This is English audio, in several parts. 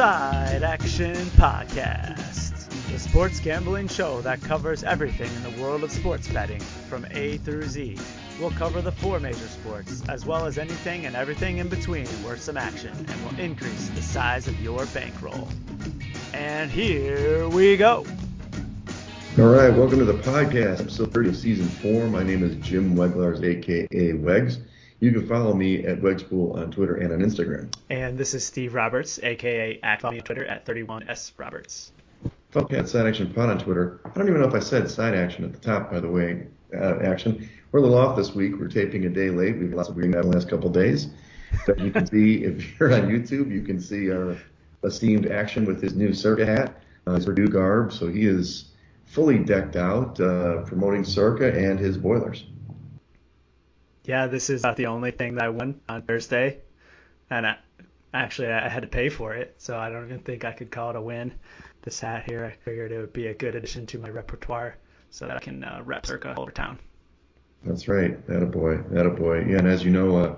Side Action Podcast, the sports gambling show that covers everything in the world of sports betting from A through Z. We'll cover the four major sports, as well as anything and everything in between worth some action, and will increase the size of your bankroll. And here we go. All right, welcome to the podcast, episode 30 of season four. My name is Jim Weglars, aka Wegs. You can follow me at Wegspool on Twitter and on Instagram. And this is Steve Roberts, aka at follow me on Twitter at 31s Roberts. Follow me at Side Action Pod on Twitter. I don't even know if I said Side Action at the top, by the way. Uh, action. We're a little off this week. We're taping a day late. We've lots of that the last couple days. But you can see if you're on YouTube, you can see our esteemed Action with his new Circa hat, uh, his Purdue garb. So he is fully decked out, uh, promoting Circa and his boilers. Yeah, this is not the only thing that I won on Thursday, and I, actually I had to pay for it, so I don't even think I could call it a win. This hat here, I figured it would be a good addition to my repertoire, so that I can uh, rep Circa over town. That's right, that a boy, that a boy. Yeah, and as you know, uh,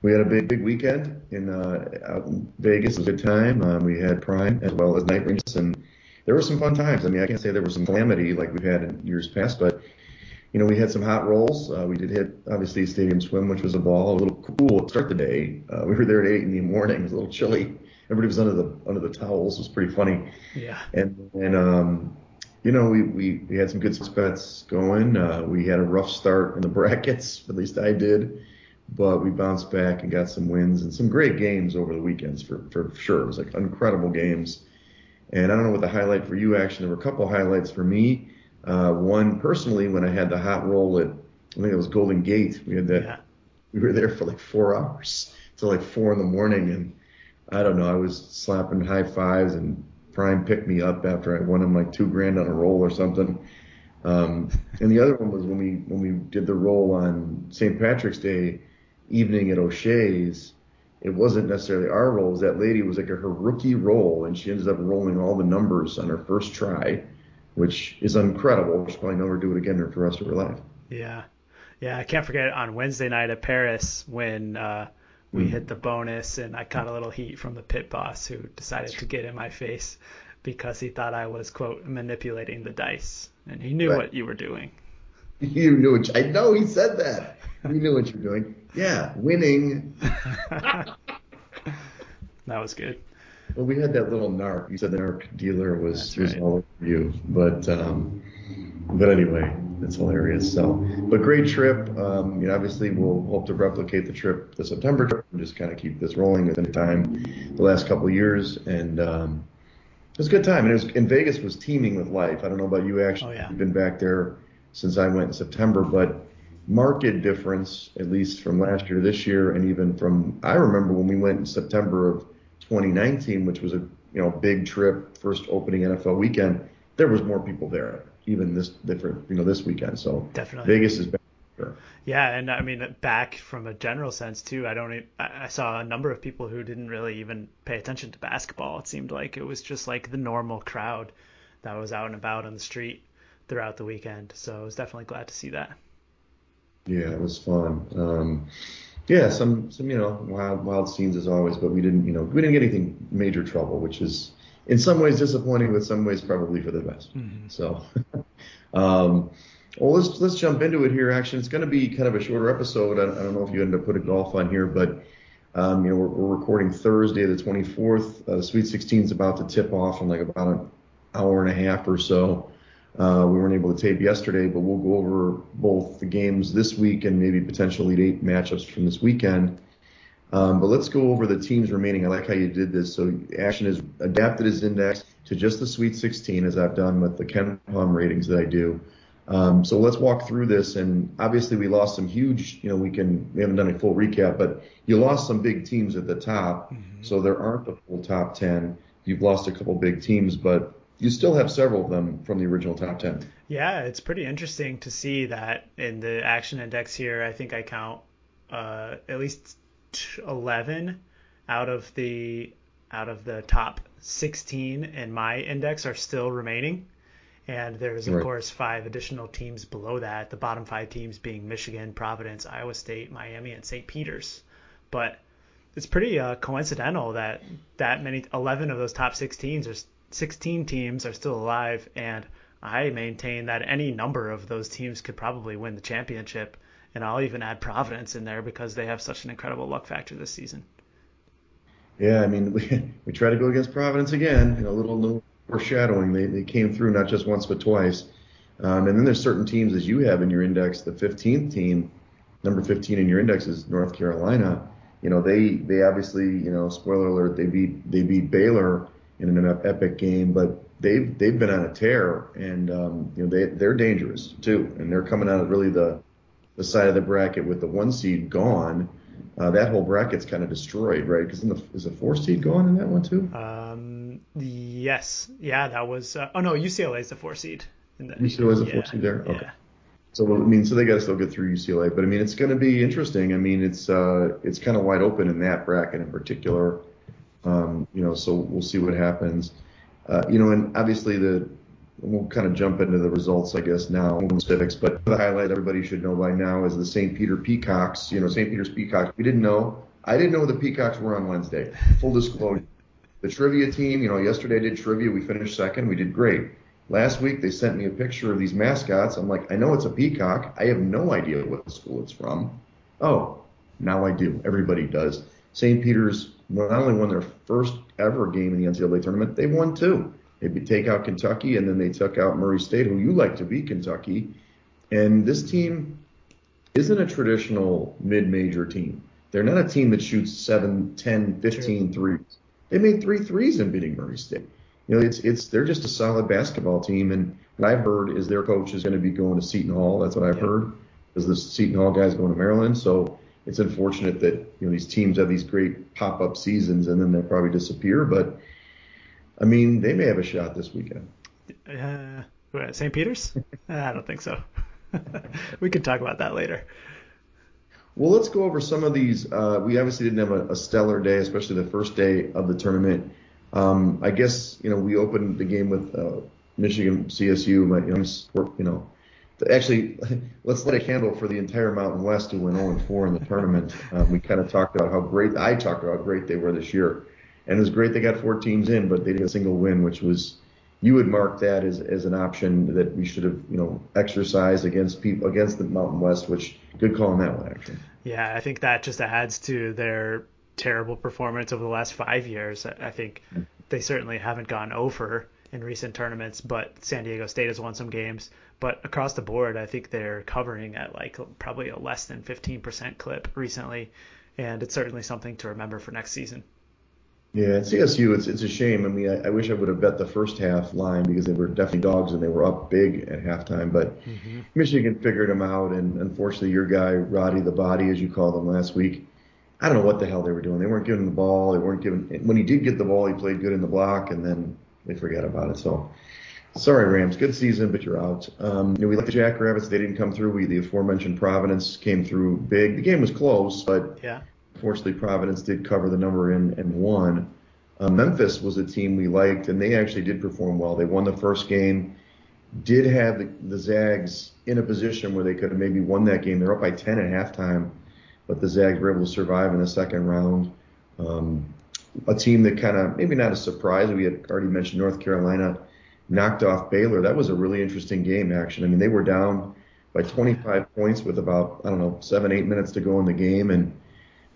we had a big, big weekend in uh, out in Vegas. It was a good time. Um, we had Prime as well as Night Rings, and there were some fun times. I mean, I can't say there was some calamity like we've had in years past, but you know, we had some hot rolls. Uh, we did hit obviously Stadium Swim, which was a ball, a little cool to start the day. Uh, we were there at eight in the morning. It was a little chilly. Everybody was under the under the towels. It was pretty funny. Yeah. And and um, you know, we, we, we had some good bets going. Uh, we had a rough start in the brackets, at least I did, but we bounced back and got some wins and some great games over the weekends for, for sure. It was like incredible games. And I don't know what the highlight for you actually. There were a couple highlights for me. Uh, one personally, when I had the hot roll at, I think it was Golden Gate. We had that. Yeah. We were there for like four hours till like four in the morning, and I don't know. I was slapping high fives, and Prime picked me up after I won him like two grand on a roll or something. Um, and the other one was when we when we did the roll on St. Patrick's Day evening at O'Shea's. It wasn't necessarily our roll. It was that lady was like a, her rookie roll, and she ended up rolling all the numbers on her first try which is incredible. She'll probably never do it again for the rest of her life. Yeah. Yeah, I can't forget on Wednesday night at Paris when uh, we mm. hit the bonus and I caught a little heat from the pit boss who decided to get in my face because he thought I was quote manipulating the dice and he knew right. what you were doing. You knew what I know he said that. You knew what you were doing. Yeah, winning. that was good. Well, we had that little narc. You said the narc dealer was was all over you, but um, but anyway, it's hilarious. So, but great trip. Um, you know, obviously we'll hope to replicate the trip, the September trip, and just kind of keep this rolling within time. The last couple of years, and um, it was a good time. And it was in Vegas was teeming with life. I don't know about you. Actually, oh, yeah. you've been back there since I went in September, but market difference, at least from last year to this year, and even from I remember when we went in September of 2019, which was a you know big trip, first opening NFL weekend, there was more people there even this different you know this weekend. So definitely Vegas is. Sure. Yeah, and I mean back from a general sense too. I don't. I saw a number of people who didn't really even pay attention to basketball. It seemed like it was just like the normal crowd that was out and about on the street throughout the weekend. So I was definitely glad to see that. Yeah, it was fun. Um, yeah, some some you know wild wild scenes as always, but we didn't you know we didn't get anything major trouble, which is in some ways disappointing, but some ways probably for the best. Mm-hmm. So, um, well let's let's jump into it here. Actually, it's going to be kind of a shorter episode. I, I don't know if you end up putting golf on here, but um, you know we're, we're recording Thursday the 24th. Uh, the Sweet 16 is about to tip off in like about an hour and a half or so. Uh, we weren't able to tape yesterday, but we'll go over both the games this week and maybe potentially eight matchups from this weekend. Um, but let's go over the teams remaining. I like how you did this. So Action has adapted his index to just the Sweet 16, as I've done with the KenPom ratings that I do. Um, so let's walk through this. And obviously, we lost some huge. You know, we can we haven't done a full recap, but you lost some big teams at the top. Mm-hmm. So there aren't the full top 10. You've lost a couple big teams, but you still have several of them from the original top 10. Yeah, it's pretty interesting to see that in the action index here. I think I count uh, at least 11 out of the out of the top 16 in my index are still remaining. And there's of right. course five additional teams below that. The bottom five teams being Michigan, Providence, Iowa State, Miami, and St. Peter's. But it's pretty uh, coincidental that that many 11 of those top 16 or 16 teams are still alive, and I maintain that any number of those teams could probably win the championship. And I'll even add Providence in there because they have such an incredible luck factor this season. Yeah, I mean, we, we try to go against Providence again. You know, a little, little foreshadowing. They, they came through not just once but twice. Um, and then there's certain teams as you have in your index. The 15th team, number 15 in your index is North Carolina. You know, they they obviously, you know, spoiler alert, they beat they beat Baylor in an epic game, but they've they've been on a tear, and um, you know they they're dangerous too, and they're coming out of really the the side of the bracket with the one seed gone. Uh, that whole bracket's kind of destroyed, right? Because is the four seed gone in that one too? Um, yes, yeah, that was. Uh, oh no, UCLA is the four seed. In the, UCLA is the yeah, four seed there. Okay. Yeah. So I mean, so they got to still get through UCLA, but I mean, it's going to be interesting. I mean, it's uh, it's kind of wide open in that bracket in particular. Um, you know, so we'll see what happens. Uh, you know, and obviously the we'll kind of jump into the results, I guess now specifics. But the highlight everybody should know by now is the St. Peter Peacocks. You know, St. Peter's Peacocks. We didn't know. I didn't know the Peacocks were on Wednesday. Full disclosure. The trivia team. You know, yesterday I did trivia. We finished second. We did great. Last week they sent me a picture of these mascots. I'm like, I know it's a peacock. I have no idea what school it's from. Oh, now I do. Everybody does. St. Peter's not only won their first ever game in the NCAA tournament, they won two. They take out Kentucky and then they took out Murray State, who you like to beat Kentucky. And this team isn't a traditional mid-major team. They're not a team that shoots 7, 10, 15 threes. They made three threes in beating Murray State you know, it's it's they're just a solid basketball team. And what I've heard is their coach is going to be going to Seton Hall. That's what I've heard. Because the Seton Hall guys going to Maryland. So it's unfortunate that you know these teams have these great pop-up seasons and then they'll probably disappear. But I mean, they may have a shot this weekend. Uh, St. Peter's? I don't think so. we can talk about that later. Well, let's go over some of these. Uh, we obviously didn't have a, a, stellar day, especially the first day of the tournament. Um, I guess you know we opened the game with uh, Michigan CSU, but you know, you know actually let's let it handle for the entire Mountain West who went 0 4 in the tournament. Um, we kind of talked about how great I talked about how great they were this year, and it was great they got four teams in, but they did a single win, which was you would mark that as, as an option that we should have you know exercised against people against the Mountain West, which good call on that one actually. Yeah, I think that just adds to their terrible performance over the last five years. I think they certainly haven't gone over in recent tournaments, but San Diego State has won some games. But across the board, I think they're covering at like probably a less than 15% clip recently, and it's certainly something to remember for next season. Yeah, at CSU, it's it's a shame. I mean, I, I, wish I would have bet the first half line because they were definitely dogs and they were up big at halftime. But mm-hmm. Michigan figured them out, and unfortunately, your guy Roddy the Body, as you called him last week, I don't know what the hell they were doing. They weren't giving the ball. They weren't giving. When he did get the ball, he played good in the block, and then they forget about it. So, sorry, Rams. Good season, but you're out. Um, you know, we like the Jackrabbits. They didn't come through. We the aforementioned Providence came through big. The game was close, but yeah. Fortunately, Providence did cover the number and, and won. Uh, Memphis was a team we liked, and they actually did perform well. They won the first game. Did have the, the Zags in a position where they could have maybe won that game. They're up by 10 at halftime but the Zags were able to survive in the second round. Um, a team that kind of maybe not a surprise. We had already mentioned North Carolina knocked off Baylor. That was a really interesting game, actually. I mean, they were down by 25 points with about I don't know seven eight minutes to go in the game, and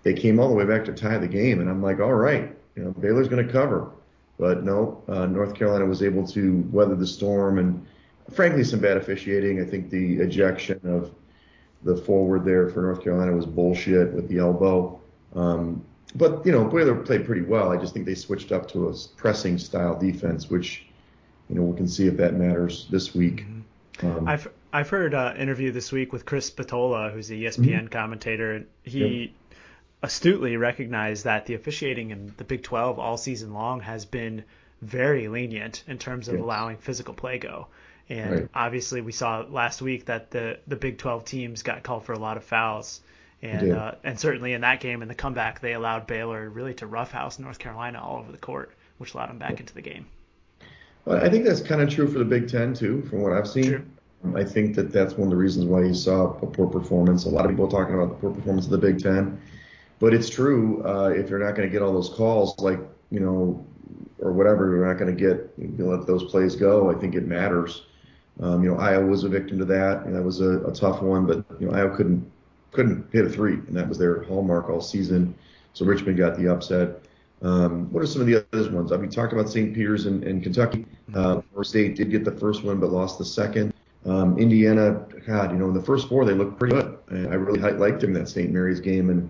they came all the way back to tie the game. And I'm like, all right, you know, Baylor's going to cover, but no, uh, North Carolina was able to weather the storm and frankly some bad officiating. I think the ejection of the forward there for North Carolina was bullshit with the elbow. Um, but you know, Baylor played pretty well. I just think they switched up to a pressing style defense, which you know we can see if that matters this week. Mm-hmm. Um, I've I've heard an uh, interview this week with Chris Patola, who's the ESPN mm-hmm. commentator, he yep. astutely recognized that the officiating in the Big 12 all season long has been very lenient in terms of yes. allowing physical play go. And right. obviously, we saw last week that the the Big 12 teams got called for a lot of fouls, and uh, and certainly in that game in the comeback, they allowed Baylor really to roughhouse North Carolina all over the court, which allowed them back into the game. Well, I think that's kind of true for the Big Ten too, from what I've seen. True. I think that that's one of the reasons why you saw a poor performance. A lot of people are talking about the poor performance of the Big Ten. but it's true. Uh, if you're not going to get all those calls, like you know, or whatever, you're not going to get you let those plays go. I think it matters. Um, you know, Iowa was a victim to that, and that was a, a tough one. But you know, Iowa couldn't couldn't hit a three, and that was their hallmark all season. So Richmond got the upset. Um, what are some of the other ones? I mean, talked about St. Peter's and, and Kentucky. Uh, State did get the first one, but lost the second. Um, Indiana, God, you know, in the first four they looked pretty good. I really liked them in that St. Mary's game, and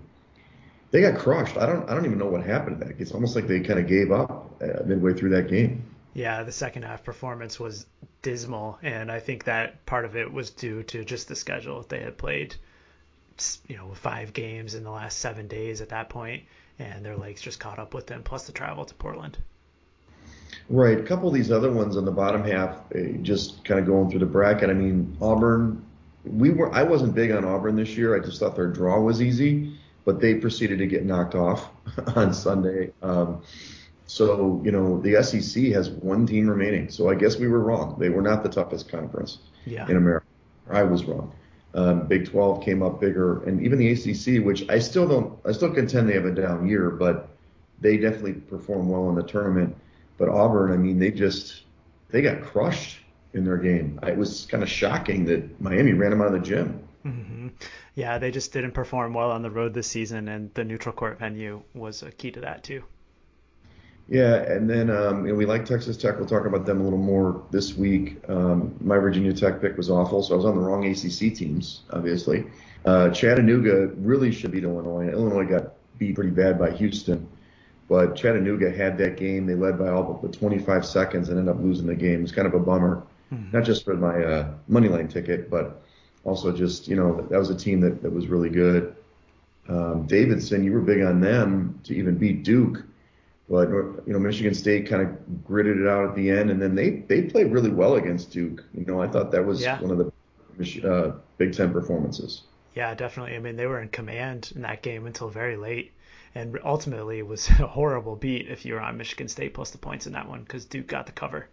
they got crushed. I don't, I don't even know what happened to that. It's almost like they kind of gave up uh, midway through that game. Yeah, the second half performance was dismal, and I think that part of it was due to just the schedule. They had played, you know, five games in the last seven days at that point, and their legs just caught up with them, plus the travel to Portland. Right. A couple of these other ones on the bottom half, eh, just kind of going through the bracket. I mean, Auburn. We were. I wasn't big on Auburn this year. I just thought their draw was easy, but they proceeded to get knocked off on Sunday. Um, so you know the SEC has one team remaining. So I guess we were wrong. They were not the toughest conference yeah. in America. I was wrong. Um, Big 12 came up bigger, and even the ACC, which I still don't. I still contend they have a down year, but they definitely perform well in the tournament. But Auburn, I mean, they just they got crushed in their game. It was kind of shocking that Miami ran them out of the gym. Mm-hmm. Yeah, they just didn't perform well on the road this season, and the neutral court venue was a key to that too. Yeah, and then um, know, we like Texas Tech. We'll talk about them a little more this week. Um, my Virginia Tech pick was awful, so I was on the wrong ACC teams, obviously. Uh, Chattanooga really should beat Illinois. Illinois got beat pretty bad by Houston. But Chattanooga had that game. They led by all but 25 seconds and ended up losing the game. It's kind of a bummer, mm-hmm. not just for my uh, money line ticket, but also just, you know, that was a team that, that was really good. Um, Davidson, you were big on them to even beat Duke. But, you know, Michigan State kind of gritted it out at the end, and then they, they played really well against Duke. You know, I thought that was yeah. one of the uh, Big Ten performances. Yeah, definitely. I mean, they were in command in that game until very late and ultimately it was a horrible beat if you were on Michigan State plus the points in that one because Duke got the cover.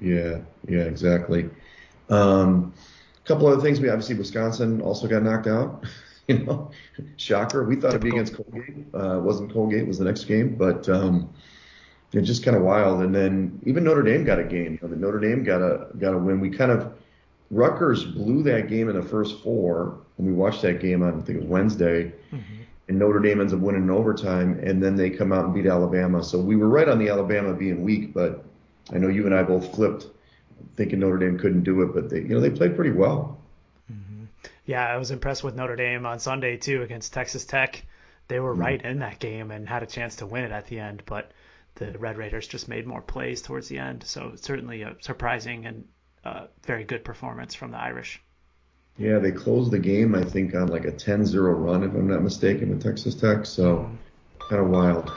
Yeah, yeah, exactly. Um, a couple other things. We obviously Wisconsin also got knocked out. you know, shocker. We thought it'd be against Colgate. Uh, wasn't Colgate was the next game, but um, it's just kind of wild. And then even Notre Dame got a game. You know, the Notre Dame got a got a win. We kind of Rutgers blew that game in the first four, and we watched that game on I think it was Wednesday. Mm-hmm and Notre Dame ends up winning in overtime, and then they come out and beat Alabama. So we were right on the Alabama being weak, but I know you and I both flipped, thinking Notre Dame couldn't do it, but they, you know, they played pretty well. Yeah, I was impressed with Notre Dame on Sunday too against Texas Tech. They were mm-hmm. right in that game and had a chance to win it at the end, but the Red Raiders just made more plays towards the end. So certainly a surprising and uh, very good performance from the Irish. Yeah, they closed the game, I think, on like a 10-0 run, if I'm not mistaken, with Texas Tech. So kind of wild.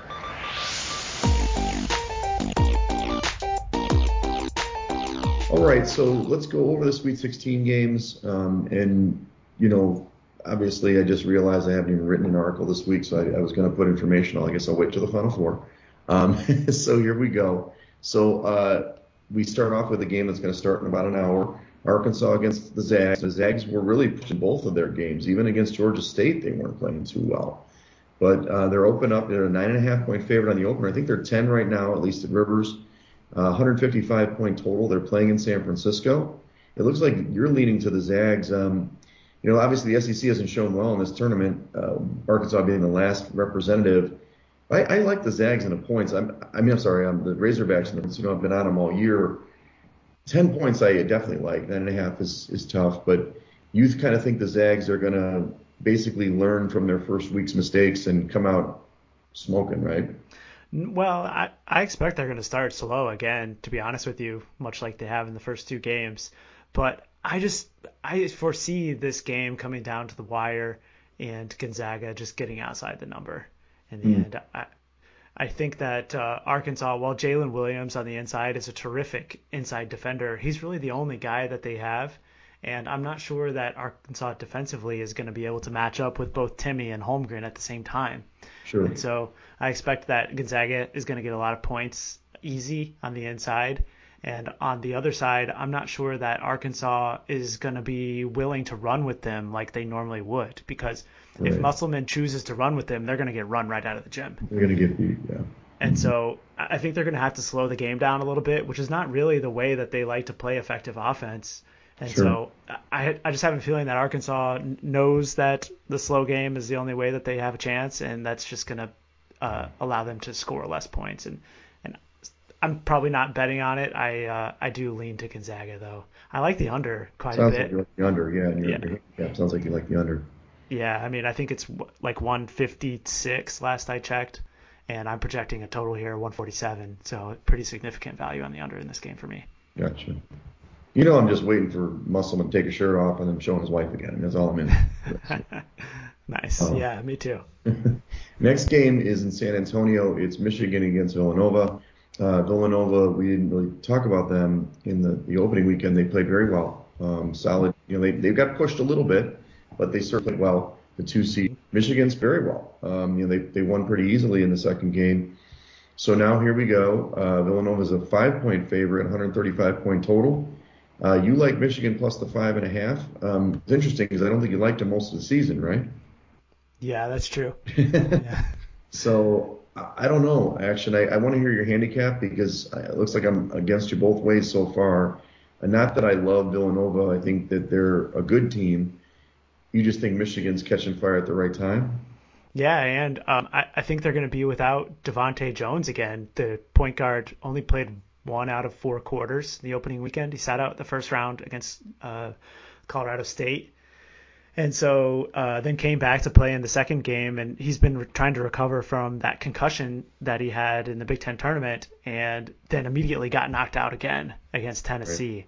All right, so let's go over the Sweet 16 games. Um, and, you know, obviously I just realized I haven't even written an article this week, so I, I was going to put information on. I guess I'll wait till the Final Four. Um, so here we go. So uh, we start off with a game that's going to start in about an hour. Arkansas against the Zags. The Zags were really pushing both of their games. Even against Georgia State, they weren't playing too well. But uh, they're open up. They're a nine and a half point favorite on the opener. I think they're 10 right now, at least at Rivers. Uh, 155 point total. They're playing in San Francisco. It looks like you're leaning to the Zags. Um, you know, obviously the SEC hasn't shown well in this tournament. Uh, Arkansas being the last representative. I, I like the Zags in the points. I'm, I mean, I'm sorry, I'm the Razorbacks and the. You know, I've been on them all year. 10 points I definitely like. Nine and a half is, is tough, but you kind of think the Zags are going to basically learn from their first week's mistakes and come out smoking, right? Well, I, I expect they're going to start slow again, to be honest with you, much like they have in the first two games. But I just I foresee this game coming down to the wire and Gonzaga just getting outside the number in the mm. end. I, I think that uh, Arkansas, while Jaylin Williams on the inside is a terrific inside defender, he's really the only guy that they have. And I'm not sure that Arkansas defensively is going to be able to match up with both Timme and Holmgren at the same time. Sure. And so I expect that Gonzaga is going to get a lot of points easy on the inside. And on the other side, I'm not sure that Arkansas is going to be willing to run with them like they normally would because right. if Musselman chooses to run with them, they're going to get run right out of the gym. They're going to get beat, yeah. And so I think they're going to have to slow the game down a little bit, which is not really the way that they like to play effective offense. And sure. so I, I just have a feeling that Arkansas knows that the slow game is the only way that they have a chance, and that's just going to uh, allow them to score less points. And and I'm probably not betting on it. I uh, I do lean to Gonzaga though. I like the under quite sounds a bit. Sounds like you like the under, yeah. Yeah. yeah. Sounds like you like the under. Yeah, I mean I think it's like 156 last I checked and I'm projecting a total here of 147. So pretty significant value on the under in this game for me. Gotcha. You know, I'm just waiting for Musselman to take a shirt off and then showing his wife again. That's all I'm in. nice. Uh, yeah, me too. next game is in San Antonio. It's Michigan against Villanova. Uh, Villanova, we didn't really talk about them in the, the opening weekend. They played very well. Um, solid. You know, they, they got pushed a little bit, but they certainly played well the two seed. Michigan's very well. Um, you know, they, they won pretty easily in the second game. So now here we go. Uh, Villanova is a five point favorite, 135 point total. Uh, you like Michigan plus the five and a half. Um, it's interesting because I don't think you liked them most of the season, right? Yeah, that's true. yeah. So I don't know. Actually, I, I want to hear your handicap because it looks like I'm against you both ways so far. And not that I love Villanova. I think that they're a good team you just think Michigan's catching fire at the right time? Yeah, and um, I, I, think they're going to be without DeVante' Jones again. The point guard only played one out of four quarters in the opening weekend. He sat out the first round against uh, Colorado State. And so uh, then came back to play in the second game, and he's been re- trying to recover from that concussion that he had in the Big Ten tournament, and then immediately got knocked out again against Tennessee. Right.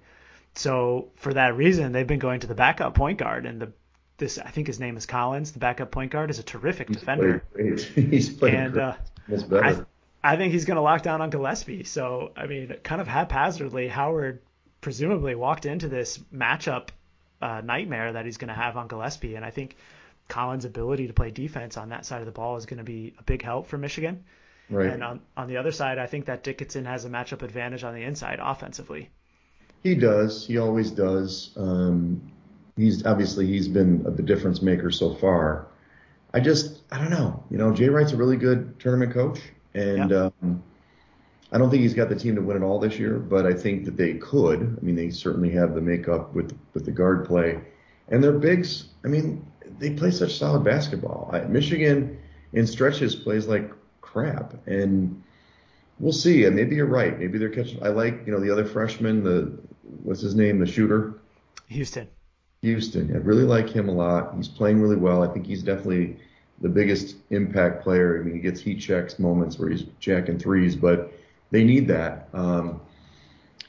So for that reason, they've been going to the backup point guard, and the this I think his name is Collins, the backup point guard, is a terrific he's defender. Played he's played and uh, I, I think he's going to lock down on Gillespie. So I mean, kind of haphazardly, Howard presumably walked into this matchup uh, nightmare that he's going to have on Gillespie, and I think Collins' ability to play defense on that side of the ball is going to be a big help for Michigan. Right. And on on the other side, I think that Dickinson has a matchup advantage on the inside offensively. He does. He always does. Um, he's obviously he's been a difference maker so far. I just I don't know. You know, Jay Wright's a really good tournament coach, and yeah. um, I don't think he's got the team to win it all this year, but I think that they could. I mean, they certainly have the makeup with with the guard play, and their bigs. I mean, they play such solid basketball. I, Michigan in stretches plays like crap, and we'll see. And maybe you're right. Maybe they're catching. I like you know the other freshman, the what's his name, the shooter. Houstan. Houstan. I really like him a lot. He's playing really well. I think he's definitely the biggest impact player. I mean, he gets heat checks moments where he's jacking threes, but they need that. Um,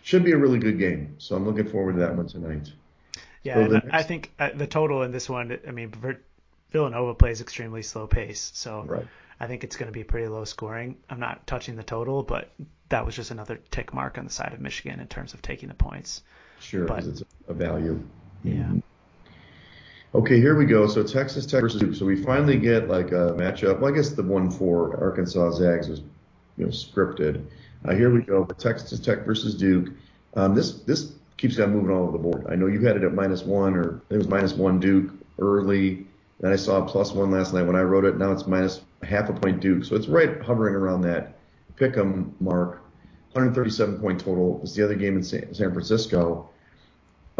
should be a really good game. So I'm looking forward to that one tonight. Yeah, so next... I think uh, the total in this one, I mean, Villanova plays extremely slow pace. So right. I think it's going to be pretty low scoring. I'm not touching the total, but that was just another tick mark on the side of Michigan in terms of taking the points. Sure, because it's a value. Yeah. Okay, here we go. So Texas Tech versus Duke. So we finally get like a matchup. Well, I guess the one for Arkansas Zags was, you know, scripted. Uh, here we go. Texas Tech versus Duke. Um, this this keeps on moving all over the board. I know you had it at minus one, or it was minus one Duke early. Then I saw plus one last night when I wrote it. Now it's minus half a point Duke. So it's right hovering around that pick'em mark. 137 point total. It's the other game in San Francisco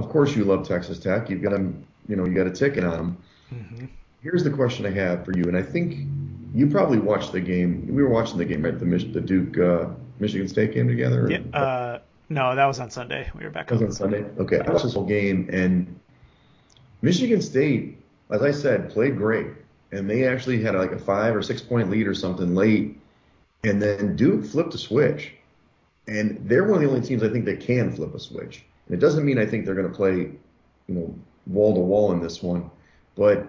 of course you love Texas Tech. You've got them, you know, you got a ticket on them. Mm-hmm. Here's the question I have for you, and I think you probably watched the game. We were watching the game, right? The, the Duke uh, Michigan State game together. Or? Yeah. Uh, no, that was on Sunday. We were back. That was on Sunday. Okay, I watched this whole game, and Michigan State, as I said, played great, and they actually had like a five or six point lead or something late, and then Duke flipped a switch, and they're one of the only teams I think that can flip a switch. And it doesn't mean I think they're going to play, you know, wall to wall in this one, but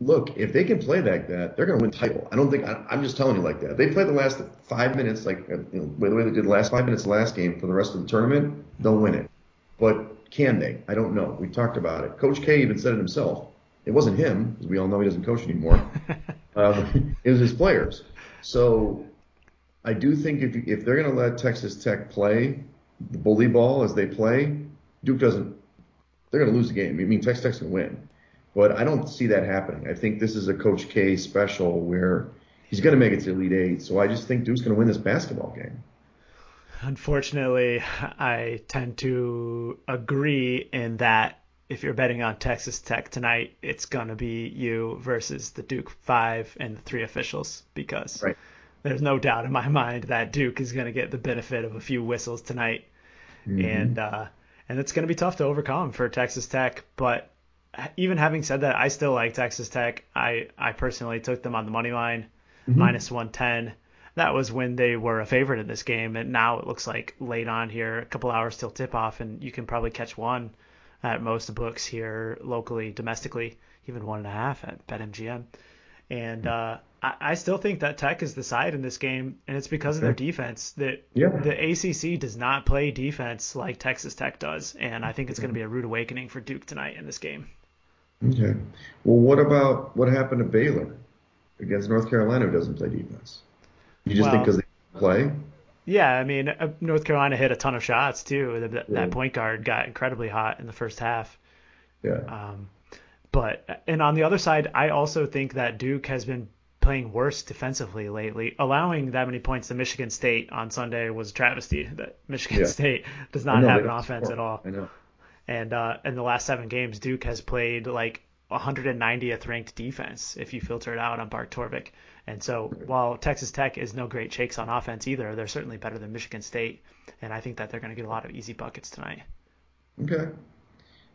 look, if they can play like that, they're going to win title. I don't think I, am just telling you like that. They play the last five minutes, like uh, you know, the way they did the last five minutes last game for the rest of the tournament, they'll win it. But can they? I don't know. We talked about it. Coach K even said it himself. It wasn't him, because we all know he doesn't coach anymore. um, it was his players. So I do think if if they're going to let Texas Tech play, the bully ball as they play, Duke doesn't. They're going to lose the game. I mean, Texas Tech's going to win, but I don't see that happening. I think this is a Coach K special where he's going to make it to Elite Eight. So I just think Duke's going to win this basketball game. Unfortunately, I tend to agree in that if you're betting on Texas Tech tonight, it's going to be you versus the Duke five and the three officials because right. there's no doubt in my mind that Duke is going to get the benefit of a few whistles tonight, mm-hmm. and uh, and it's going to be tough to overcome for Texas Tech. But even having said that, I still like Texas Tech. I I personally took them on the money line, mm-hmm. minus 110. That was when they were a favorite in this game, and now it looks like late on here, a couple hours till tip off, and you can probably catch one at most books here locally, domestically, even one and a half at BetMGM. And uh, I, I, still think that Tech is the side in this game, and it's because of their defense. That yeah. the ACC does not play defense like Texas Tech does, and I think it's going to be a rude awakening for Duke tonight in this game. Okay. Well, what about what happened to Baylor against North Carolina, who doesn't play defense? You just well, think because they play? Yeah, I mean, uh, North Carolina hit a ton of shots too. That, yeah. that point guard got incredibly hot in the first half. Yeah. Um, but and on the other side, I also think that Duke has been playing worse defensively lately. Allowing that many points to Michigan State on Sunday was a travesty. That Michigan yeah. State does not have an offense at all. I know. And uh, in the last seven games, Duke has played like 190th ranked defense if you filter it out on Bart Torvik. And so while Texas Tech is no great shakes on offense either, they're certainly better than Michigan State. And I think that they're going to get a lot of easy buckets tonight. Okay.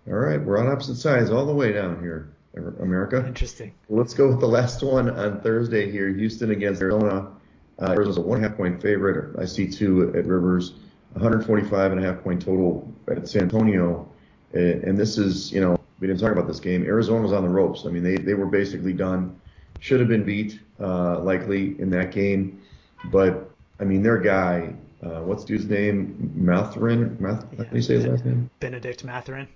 All right. We're on opposite sides all the way down here, America. Interesting. Let's go with the last one on Thursday here. Houston against Arizona. Uh, Arizona's a one and a half point favorite. I see two at Rivers. 145 and a half point total at San Antonio. And this is, you know, we didn't talk about this game. Arizona was on the ropes. I mean, they, they were basically done. Should have been beat, uh, likely in that game. But I mean, their guy, uh, what's dude's name? Mathurin. Math, yeah, how do you say his last name? Benedict Mathurin.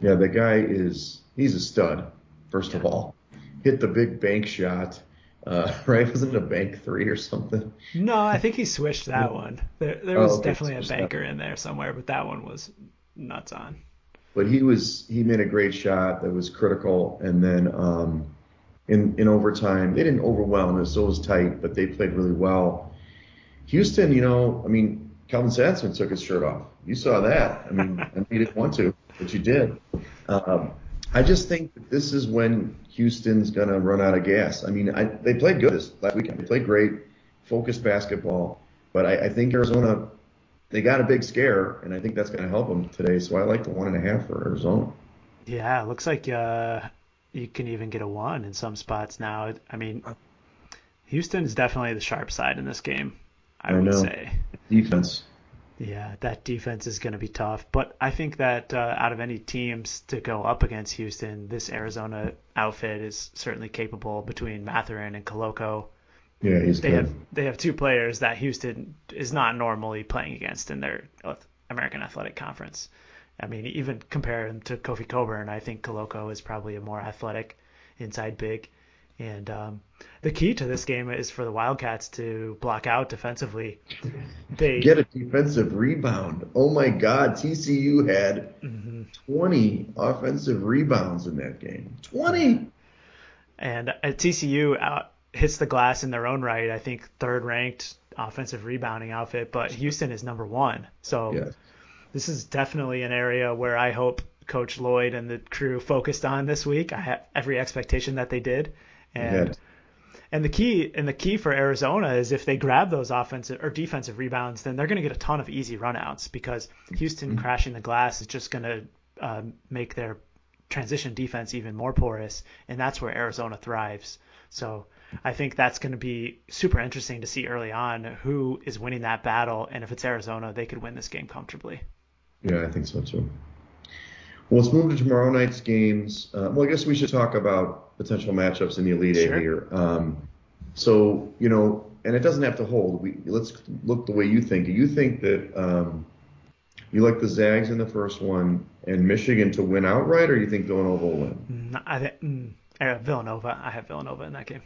Yeah, the guy is he's a stud. First yeah. of all, hit the big bank shot. Uh, right? Wasn't it a bank three or something? No, I think he switched that one. There, there was oh, okay. definitely a banker in there somewhere, but that one was nuts on. But he was he made a great shot that was critical, and then um, in in overtime. They didn't overwhelm us, so it was tight, but they played really well. Houston, you know, I mean, Kelvin Sampson took his shirt off. You saw that. I mean, and he didn't want to, but you did. Um, I just think that this is when Houston's going to run out of gas. I mean, I, they played good this last weekend. They played great, focused basketball. But I, I think Arizona, they got a big scare, and I think that's going to help them today. So I like the one and a half for Arizona. Yeah, it looks like uh, you can even get a one in some spots now. I mean, Houston is definitely the sharp side in this game. I, I would know. say defense. Yeah, that defense is going to be tough. But I think that uh, out of any teams to go up against Houston, this Arizona outfit is certainly capable between Mathurin and Koloko. Yeah, he's they good. have they have two players that Houston is not normally playing against in their American Athletic Conference. I mean, even compare him to Kofi Cockburn, I think Koloko is probably a more athletic inside big. And um, the key to this game is for the Wildcats to block out defensively. They get a defensive rebound. Oh my God, TCU had mm-hmm. 20 offensive rebounds in that game. 20. And uh, TCU out, hits the glass in their own right. I think third ranked offensive rebounding outfit, but Houston is number one. So yes this is definitely an area where I hope Coach Lloyd and the crew focused on this week. I have every expectation that they did, and and the key and the key for Arizona is if they grab those offensive or defensive rebounds, then they're going to get a ton of easy runouts because Houston mm-hmm. crashing the glass is just going to uh, make their transition defense even more porous, and that's where Arizona thrives. So I think that's going to be super interesting to see early on who is winning that battle, and if it's Arizona, they could win this game comfortably. Yeah, I think so too. Well, let's move to tomorrow night's games. Uh, well, I guess we should talk about potential matchups in the Elite sure. Eight here. Um, so, you know, and it doesn't have to hold. We let's look the way you think. Do you think that um, you like the Zags in the first one and Michigan to win outright, or you think Villanova will win? Mm, I think mm, Villanova. I have Villanova in that game.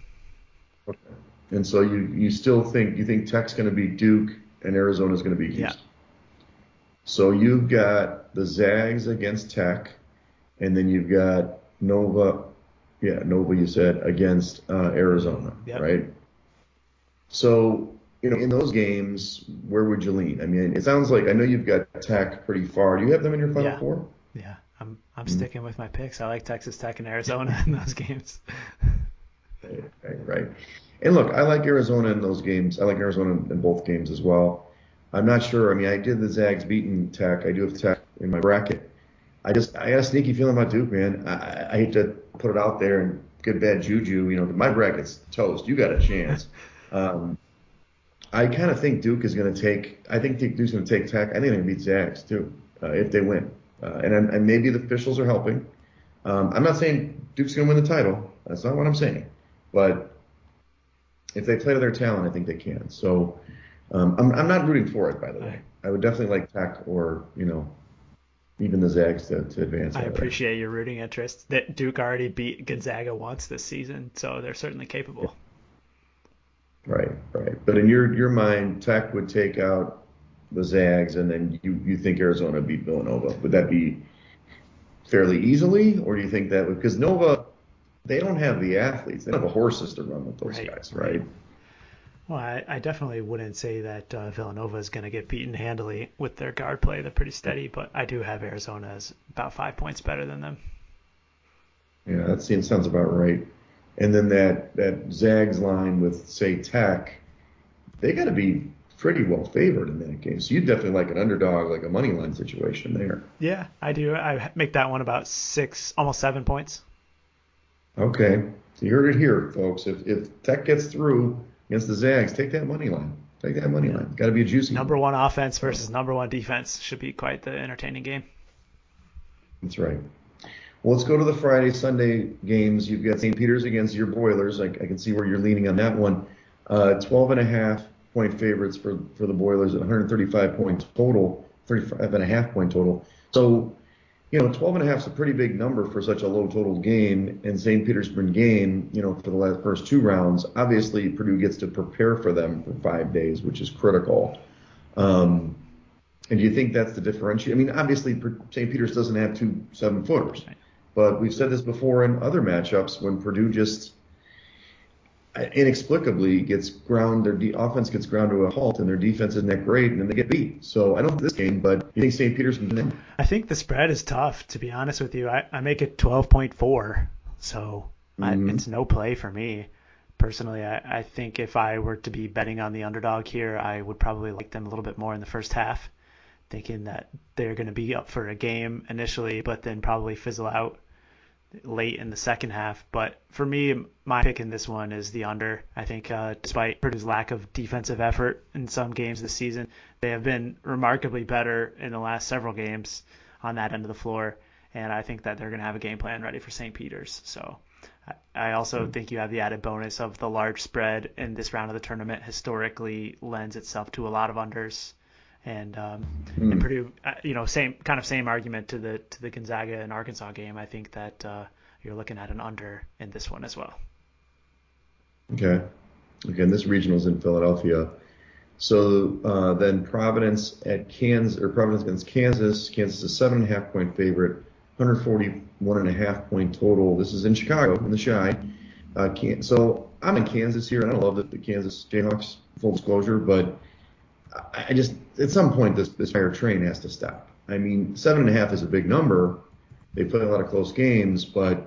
Okay. And so you you still think you think Tech's going to be Duke and Arizona's going to be Houston? Yeah. So you've got the Zags against Tech, and then you've got Nova. Yeah, Nova. You said against uh, Arizona, Yep. right? So you know, in those games, where would you lean? I mean, it sounds like I know you've got Tech pretty far. Do you have them in your final Yeah. four? Yeah, I'm I'm Mm-hmm. sticking with my picks. I like Texas Tech and Arizona in those games. Right. And look, I like Arizona in those games. I like Arizona in both games as well. I'm not sure. I mean, I did the Zags beating Tech. I do have Tech in my bracket. I just I got a sneaky feeling about Duke, man. I, I- I hate to put it out there and get bad juju. You know, my bracket's toast. You got a chance. Um, I kind of think Duke is going to take. I think Duke's going to take Tech. I think they're going to beat Zags too uh, if they win. Uh, and, and maybe the officials are helping. Um, I'm not saying Duke's going to win the title. That's not what I'm saying. But if they play to their talent, I think they can. So um, I'm, I'm not rooting for it, by the way. I would definitely like Tech or you know even the Zags to, to advance. I out of that. appreciate your rooting interest. That Duke already beat Gonzaga once this season, so they're certainly capable. Right, right. But in your your mind, Tech would take out the Zags, and then you you think Arizona beat Villanova. Would that be fairly easily, or do you think that would because Nova they don't have the athletes, they don't have the horses to run with those Right, guys, right? Well, I, I definitely wouldn't say that uh, Villanova is going to get beaten handily with their guard play. They're pretty steady, but I do have Arizona as about five points better than them. Yeah, that seems sounds about right. And then that that Zags line with say Tech, they got to be pretty well favored in that game. So you definitely like an underdog, like a money line situation there. Yeah, I do. I make that one about six, almost seven points. Okay, so you heard it here, folks. If if Tech gets through against the Zags, take that money line. Take that money line. Got to be a juicy. Number one offense versus number one defense should be quite the entertaining game. That's right. Well, let's go to the Friday, Sunday games. You've got St. Peter's against your Boilers. I, I can see where you're leaning on that one. Uh, 12 and a half point favorites for, for the Boilers at 135 points total, 35 and a half point total. So, you know, 12 and a half is a pretty big number for such a low total game. And St. Petersburg game, you know, for the last first two rounds, obviously Purdue gets to prepare for them for five days, which is critical. Um, and do you think that's the differential? I mean, obviously St. Peter's doesn't have two seven footers, but we've said this before in other matchups when Purdue just inexplicably gets ground, their de- offense gets ground to a halt, and their defense isn't that great, and then they get beat. So I don't think this game, but you think St. Peter's can win? I think the spread is tough, to be honest with you. I, I make it 12.4, so I, Mhm. it's no play for me. Personally, I, I think if I were to be betting on the underdog here, I would probably like them a little bit more in the first half, thinking that they're going to be up for a game initially, but then probably fizzle out late in the second half. But for me, my pick in this one is the under. I think uh, despite Purdue's lack of defensive effort in some games this season, they have been remarkably better in the last several games on that end of the floor. And I think that they're going to have a game plan ready for St. Peter's. So I- I also think you have the added bonus of the large spread in this round of the tournament historically lends itself to a lot of unders. And um, Hmm. and Purdue, uh, you know, same kind of same argument to the to the Gonzaga and Arkansas game. I think that uh, you're looking at an under in this one as well. Okay. Again, this regional's in Philadelphia. So uh, then Providence at Kansas, or Providence against Kansas. Kansas is a seven and a half point favorite, 141 and a half point total. This is in Chicago, in the Shy. Uh, so I'm in Kansas here, and I don't love the, the Kansas Jayhawks, full disclosure, but I, just at some point this this fire train has to stop. I mean, seven and a half is a big number. They play a lot of close games, but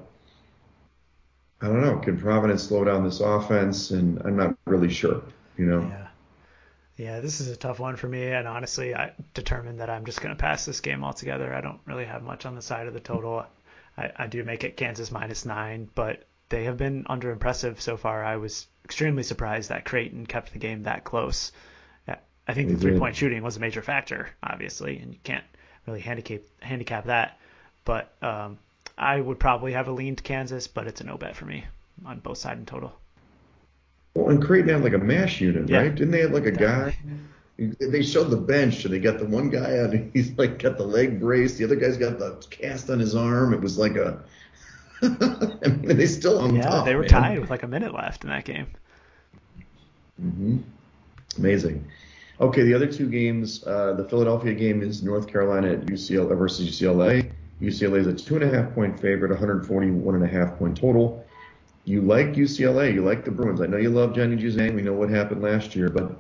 I don't know. Can Providence slow down this offense? And I'm not really sure. You know. Yeah. Yeah, this is a tough one for me, and honestly, I determined that I'm just going to pass this game altogether. I don't really have much on the side of the total. I, I do make it Kansas minus nine, but they have been under impressive so far. I was extremely surprised that Creighton kept the game that close. I think the three point shooting was a major factor, obviously, and you can't really handicap handicap that. But um, I would probably have a lean to Kansas, but it's a no bet for me on both sides in total. Well, and Creighton had like a mash unit, Yeah. right? Didn't they have like a guy? They showed the bench, and they got the one guy on. and He's like got the leg brace. The other guy's got the cast on his arm. It was like a. I mean, they still hung Yeah, tough, they were man. tied with like a minute left in that game. Mm-hmm. Amazing. Okay, the other two games, uh, the Philadelphia game is North Carolina at UCLA versus UCLA. UCLA is a two and a half point favorite, 141 and a half point total. You like UCLA, you like the Bruins. I know you love Johnny Juzang. We know what happened last year, but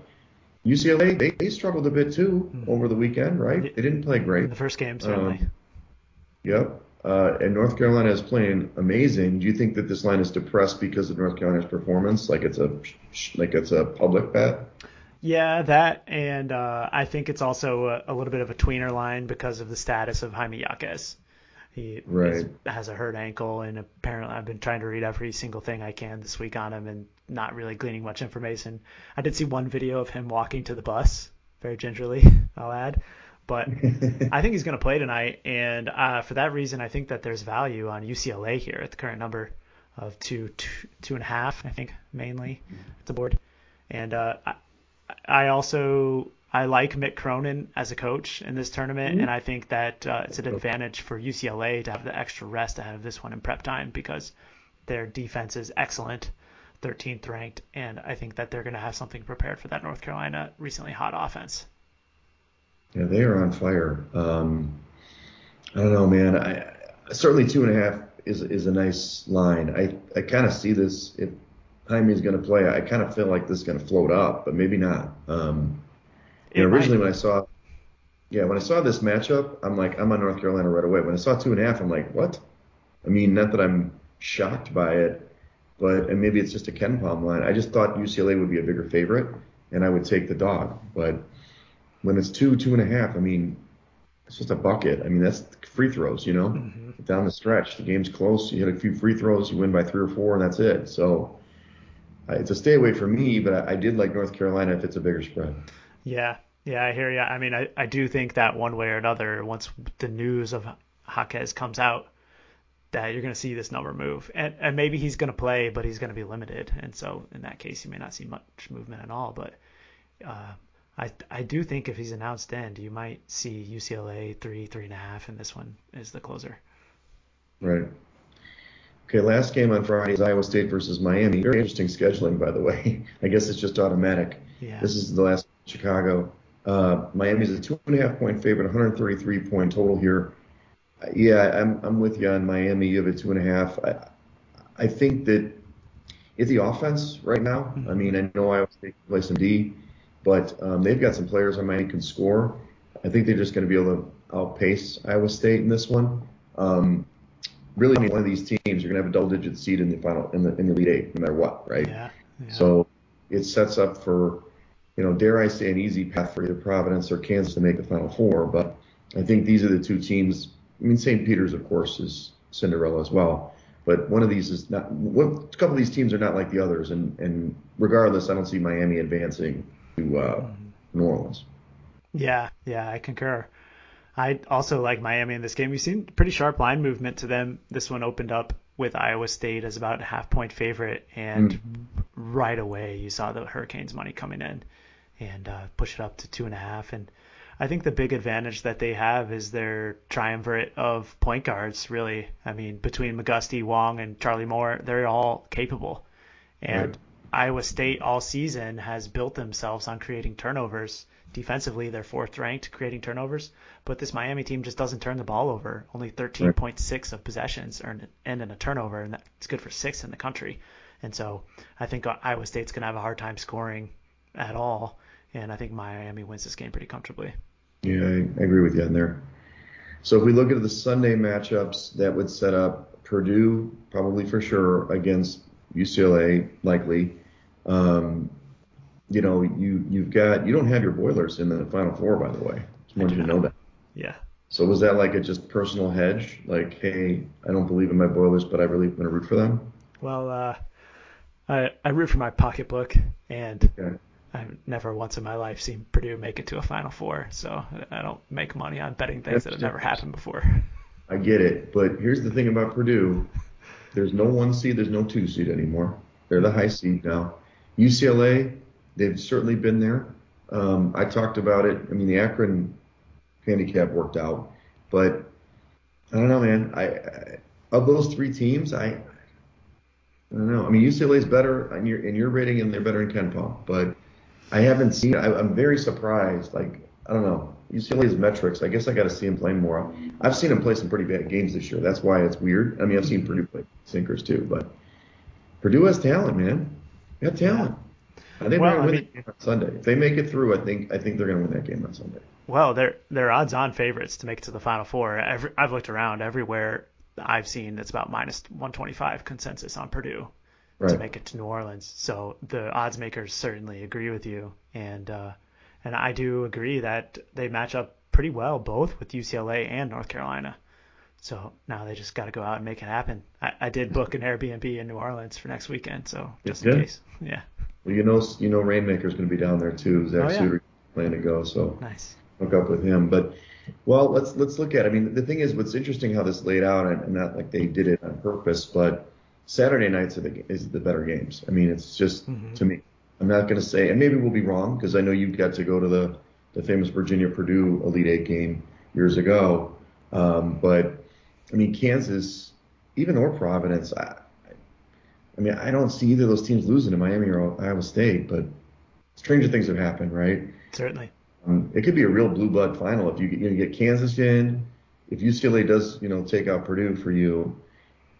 UCLA they, they struggled a bit too mm-hmm. over the weekend, right? They didn't play great. In the first game, certainly. Um, yep. Uh, and North Carolina is playing amazing. Do you think that this line is depressed because of North Carolina's performance? Like it's a like it's a public bet? Yeah, that, and uh, I think it's also a, a, little bit of a tweener line because of the status of Jaime Jaquez. He right. is, has a hurt ankle, and apparently I've been trying to read every single thing I can this week on him, and not really gleaning much information. I did see one video of him walking to the bus, very gingerly, I'll add. But I think he's going to play tonight, and uh, for that reason, I think that there's value on UCLA here at the current number of two, two, two and a half, I think, mainly at the board. And uh, I also I like Mick Cronin as a coach in this tournament, mm-hmm. and I think that uh, it's an advantage for UCLA to have the extra rest ahead of this one in prep time because their defense is excellent, 13th ranked, and I think that they're going to have something prepared for that North Carolina recently hot offense. Yeah, they are on fire. Um, I don't know, man. I certainly two and a half is is a nice line. I I kind of see this Jaime's going to play, I kind of feel like this is going to float up, but maybe not. Um, you know, originally when I saw, yeah, when I saw this matchup, I'm like, I'm on North Carolina right away. When I saw two and a half, I'm like, what? I mean, not that I'm shocked by it, but and maybe it's just a KenPom line. I just thought UCLA would be a bigger favorite, and I would take the dog. But when it's two, two and a half, I mean, it's just a bucket. I mean, that's free throws, you know, mm-hmm. down the stretch. The game's close. You hit a few free throws, you win by three or four, and that's it. So it's a stay away for me, but I, I did like North Carolina if it's a bigger spread. Yeah, yeah, I hear you. I mean, I, I do think that one way or another, once the news of Jaquez comes out, that you're going to see this number move. And, and maybe he's going to play, but he's going to be limited. And so in that case, you may not see much movement at all. But uh, I I do think if he's announced end, you might see UCLA three, three and a half, and this one is the closer. Right. Okay, last game on Friday is Iowa State versus Miami. Very interesting scheduling, by the way. I guess it's just automatic. Yeah. This is the last Chicago. Uh, Miami's a two and a half point favorite, 133 point total here. Uh, yeah, I'm I'm with you on Miami. You have a two and a half. I, I think that it's the offense right now. Mm-hmm. I mean, I know Iowa State can play some D, but um, they've got some players on Miami can score. I think they're just going to be able to outpace Iowa State in this one. Um, really one of these teams, you're gonna have a double digit seed in the final in the in the Elite Eight, no matter what, right? Yeah, yeah. So it sets up for, you know, dare I say, an easy path for either Providence or Kansas to make the Final Four. But I think these are the two teams. I mean, St. Peter's, of course, is Cinderella as well. But one of these is not. What, a couple of these teams are not like the others, and and regardless, I don't see Miami advancing to uh, mm-hmm. New Orleans. Yeah, yeah, I concur. I also like Miami in this game. We've seen pretty sharp line movement to them. This one opened up with Iowa State as about a half point favorite, and mm. right away you saw the Hurricanes money coming in and uh, push it up to two and a half. And I think the big advantage that they have is their triumvirate of point guards. Really, I mean, between McGusty, Wong, and Charlie Moore, they're all capable. And right. Iowa State all season has built themselves on creating turnovers defensively they're fourth ranked creating turnovers, but this Miami team just doesn't turn the ball over. Only 13.6 of possessions end in a turnover, and that's good for sixth in the country. And so I think Iowa State's going to have a hard time scoring at all, and I think Miami wins this game pretty comfortably. Yeah, I agree with you on there. So if we look at the Sunday matchups, that would set up Purdue probably for sure against UCLA likely. Um, you know, you you've got you don't have your Boilers in the Final Four, by the way. Just wanted you to know that. Yeah. So was that like a just personal hedge? Like, hey, I don't believe in my Boilers, but I really want to root for them. Well, uh, I I root for my pocketbook, and okay. I've never once in my life seen Purdue make it to a Final Four, so I don't make money on betting things That's that have never happened before. I get it, but here's the thing about Purdue: there's no one seed, there's no two seed anymore. They're the high seed now. UCLA, they've certainly been there. Um, I talked about it. I mean, the Akron handicap worked out, but I don't know, man. I, I of those three teams, I I don't know. I mean, UCLA is better in your in your rating, and they're better in KenPom, but I haven't seen. I, I'm very surprised. Like I don't know. UCLA's metrics. I guess I got to see him play more. I've seen him play some pretty bad games this year. That's why it's weird. I mean, I've seen Purdue play sinkers too, but Purdue has talent, man. They have talent. I think Well, they're going to win mean- game on Sunday. If they make it through, I think I think they're going to win that game on Sunday. Well, they're they're odds-on favorites to make it to the Final Four. Every, I've looked around everywhere I've seen it's about minus 125 consensus on Purdue to make it to New Orleans. So the odds makers certainly agree with you, and uh, and I do agree that they match up pretty well both with UCLA and North Carolina. So now they just got to go out and make it happen. I, I did book an Airbnb in New Orleans for next weekend, so just in case. Yeah, Well, you know, you know, Rainmaker's going to be down there too. Zach Oh, yeah. Suter planning to go, so nice. hook up with him. But well, let's let's look at. It. I mean, the thing is, what's interesting how this laid out, and not like they did it on purpose, but Saturday nights are the is the better games. I mean, it's just Mhm. to me. I'm not going to say, and maybe we'll be wrong because I know you got to go to the the famous Virginia Purdue Elite Eight game years ago. Um, but I mean, Kansas, even or Providence, I, I mean, I don't see either of those teams losing to Miami or Iowa State, but stranger things have happened, right? Certainly. Um, it could be a real blue blood final if you, get- you know, get Kansas in. If UCLA does, you know, take out Purdue for you,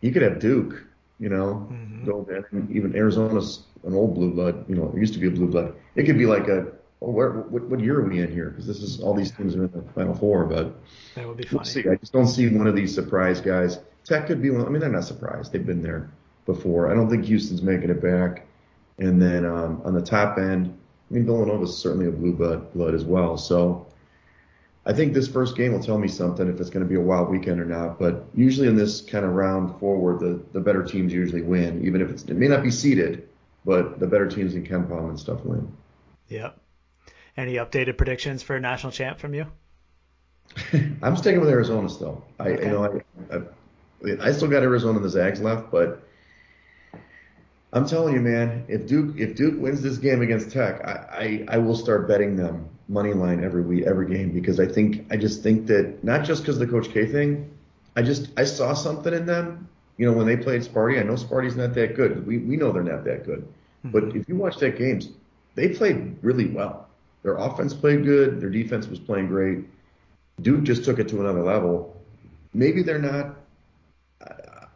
you could have Duke, you know, Mhm. go there. And even Arizona's an old blue blood, you know, it used to be a blue blood. It could be like a, oh, where, what, what year are we in here? Because this is all these teams are in the Final Four, but That would be we'll see. I just don't see one of these surprise guys. Tech could be one. I mean, they're not surprised. They've been there before. I don't think Houston's making it back. And then um, on the top end, I mean, Villanova's certainly a blue blood, blood as well. So I think this first game will tell me something if it's going to be a wild weekend or not. But usually in this kind of round forward, the, the better teams usually win, even if it's, it may not be seeded, but the better teams in KenPom and stuff win. Yep. Any updated predictions for national champ from you? I'm sticking with Arizona still. I Okay. you know I, I I still got Arizona and the Zags left, but I'm telling you, man, if Duke if Duke wins this game against Tech, I, I, I will start betting them money line every week every game because I think I just think that not just because of the Coach K thing, I just I saw something in them. You know when they played Sparty, I know Sparty's not that good. We we know they're not that good, but mm-hmm. if you watch that games, they played really well. Their offense played good. Their defense was playing great. Duke just took it to another level. Maybe they're not.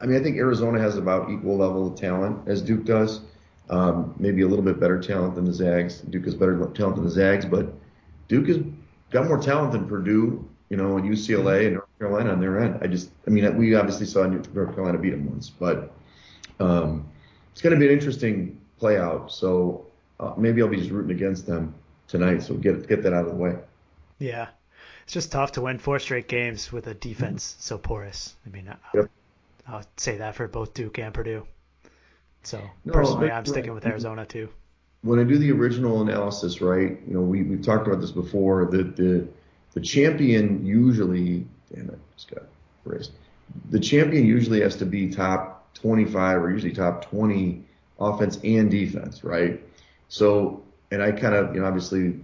I- mean, I think Arizona has about equal level of talent as Duke does. Um, maybe a little bit better talent than the Zags. Duke has better talent than the Zags, but Duke has got more talent than Purdue, you know, and UCLA and North Carolina on their end. I just, I mean, we obviously saw North Carolina beat them once, but um, it's going to be an interesting play out. So uh, maybe I'll be just rooting against them tonight. So get get that out of the way. Yeah. It's just tough to win four straight games with a defense so porous. I mean, I, Yep. I'll say that for both Duke and Purdue. So No, personally, I'm sticking with Arizona too. when I do the original analysis, right, you know, we, we've talked about this before, that the, the champion usually, damn it, just got erased. The champion usually has to be top 25 or usually top 20 offense and defense, right? So, and I kind of, you know, obviously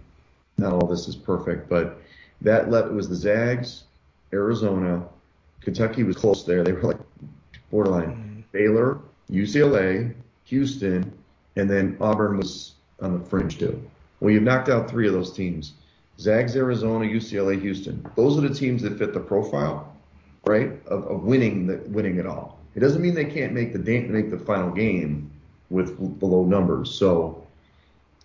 not all this is perfect, but that let, it was the Zags, Arizona, Kentucky was close there. They were like borderline. Mm-hmm. Baylor, UCLA, Houston, and then Auburn was on the fringe too. Well, you've knocked out three of those teams. Zags, Arizona, UCLA, Houston. Those are the teams that fit the profile, right, of, of winning the, winning it all. It doesn't mean they can't make the make the final game with below numbers. So,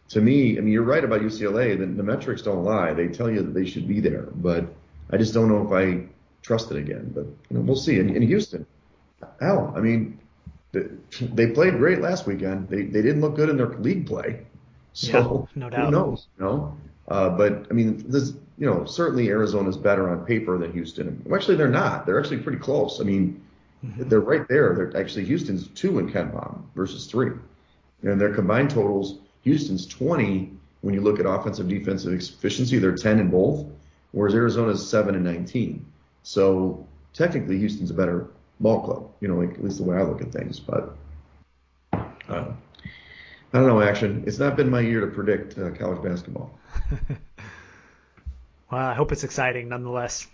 to me, I mean, you're right about UCLA. The, the metrics don't lie. They tell you that they should be there, but I just don't know if I trust it again. But you know, we'll see. In, in Houston, hell, I mean, they, they played great last weekend. They they didn't look good in their league play. So Yeah, no doubt. who knows? You know, uh, but I mean, this you know certainly Arizona's better on paper than Houston. Actually, they're not. They're actually pretty close. I mean, they're right there. They're actually Houston's two in KenPom versus three, and their combined totals. Houston's 20 when you look at offensive defensive efficiency. They're 10 in both, whereas Arizona's seven and 19. So technically, Houston's a better ball club. You know, like, at least the way I look at things. But uh, I don't know. Action. It's not been my year to predict uh, college basketball. Well, I hope it's exciting nonetheless.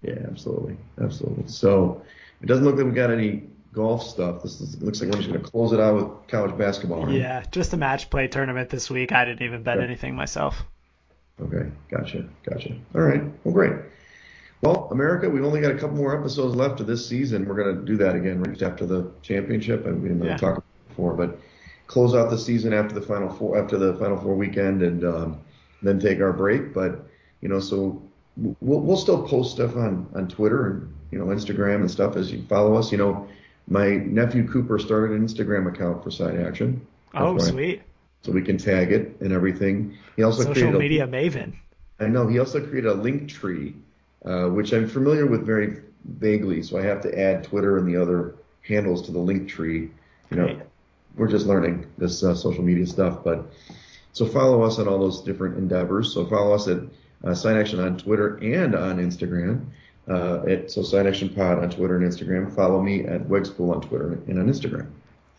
Yeah, absolutely, absolutely. So it doesn't look like we got any golf stuff. This is, looks like we're just going to close it out with college basketball. Right? Yeah, just a match play tournament this week. I didn't even bet anything myself. Okay, gotcha, gotcha. All right, well, great. Well, America, we've only got a couple more episodes left of this season. We're going to do that again right after the championship, and we didn't yeah. talk about it before, but close out the season after the final four after the final four weekend, and um, then take our break. But you know, so we'll, we'll still post stuff on on Twitter and you know Instagram and stuff as you follow us. You know, my nephew Cooper started an Instagram account for Side Action. Oh, sweet. So we can tag it and everything. He also social media a, maven. I know. He also created a link tree uh, which I'm familiar with very vaguely. So I have to add Twitter and the other handles to the link tree. You know, right. we're just learning this uh, social media stuff, but so follow us on all those different endeavors. So follow us at uh, Side Action on Twitter and on Instagram. Uh, at so Side Action Pod on Twitter and Instagram. Follow me at Wegspool on Twitter and on Instagram.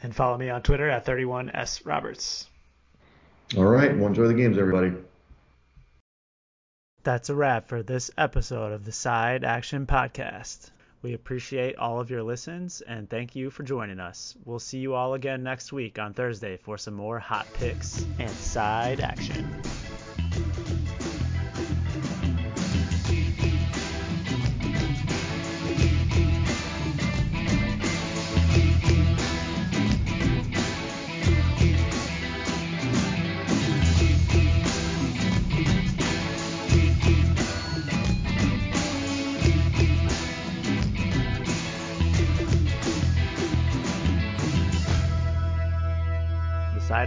And follow me on Twitter at 31s Roberts. All right. Well, enjoy the games, everybody. That's a wrap for this episode of the Side Action Podcast. We appreciate all of your listens and thank you for joining us. We'll see you all again next week on Thursday for some more hot picks and side action.